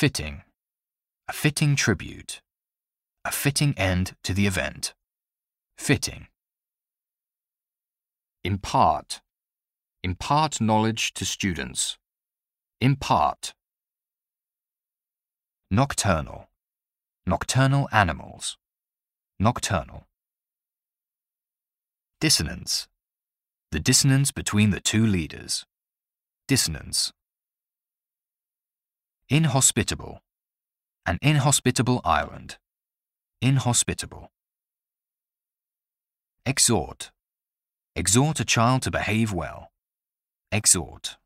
Fitting. A fitting tribute. A fitting end to the event. Fitting. Impart. Impart knowledge to students. Impart. Nocturnal. Nocturnal animals. Nocturnal. Dissonance. The dissonance between the two leaders. Dissonance. Inhospitable. An inhospitable island. Inhospitable. Exhort. Exhort a child to behave well. Exhort.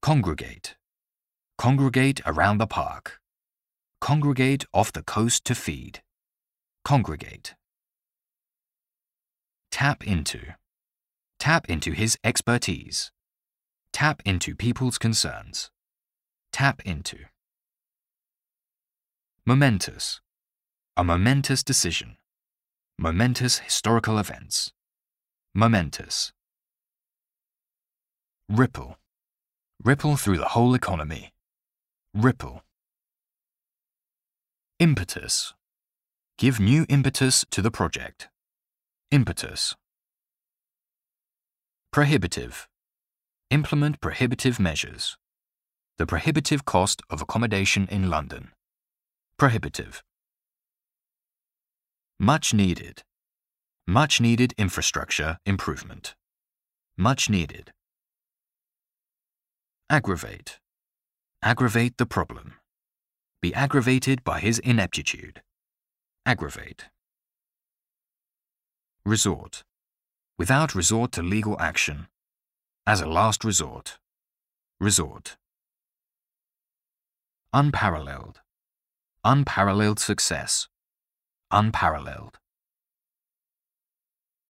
Congregate. Congregate around the park. Congregate off the coast to feed. Congregate. Tap into. Tap into his expertise. Tap into people's concerns. Tap into. Momentous. A momentous decision. Momentous historical events. Momentous. Ripple. Ripple through the whole economy. Ripple. Impetus. Give new impetus to the project. Impetus. Prohibitive. Implement prohibitive measures. The prohibitive cost of accommodation in London. Prohibitive. Much needed. Much needed infrastructure improvement. Much needed. Aggravate. Aggravate the problem. Be aggravated by his ineptitude. Aggravate. Resort. Without resort to legal action. As a last resort. Resort. Unparalleled. Unparalleled success. Unparalleled.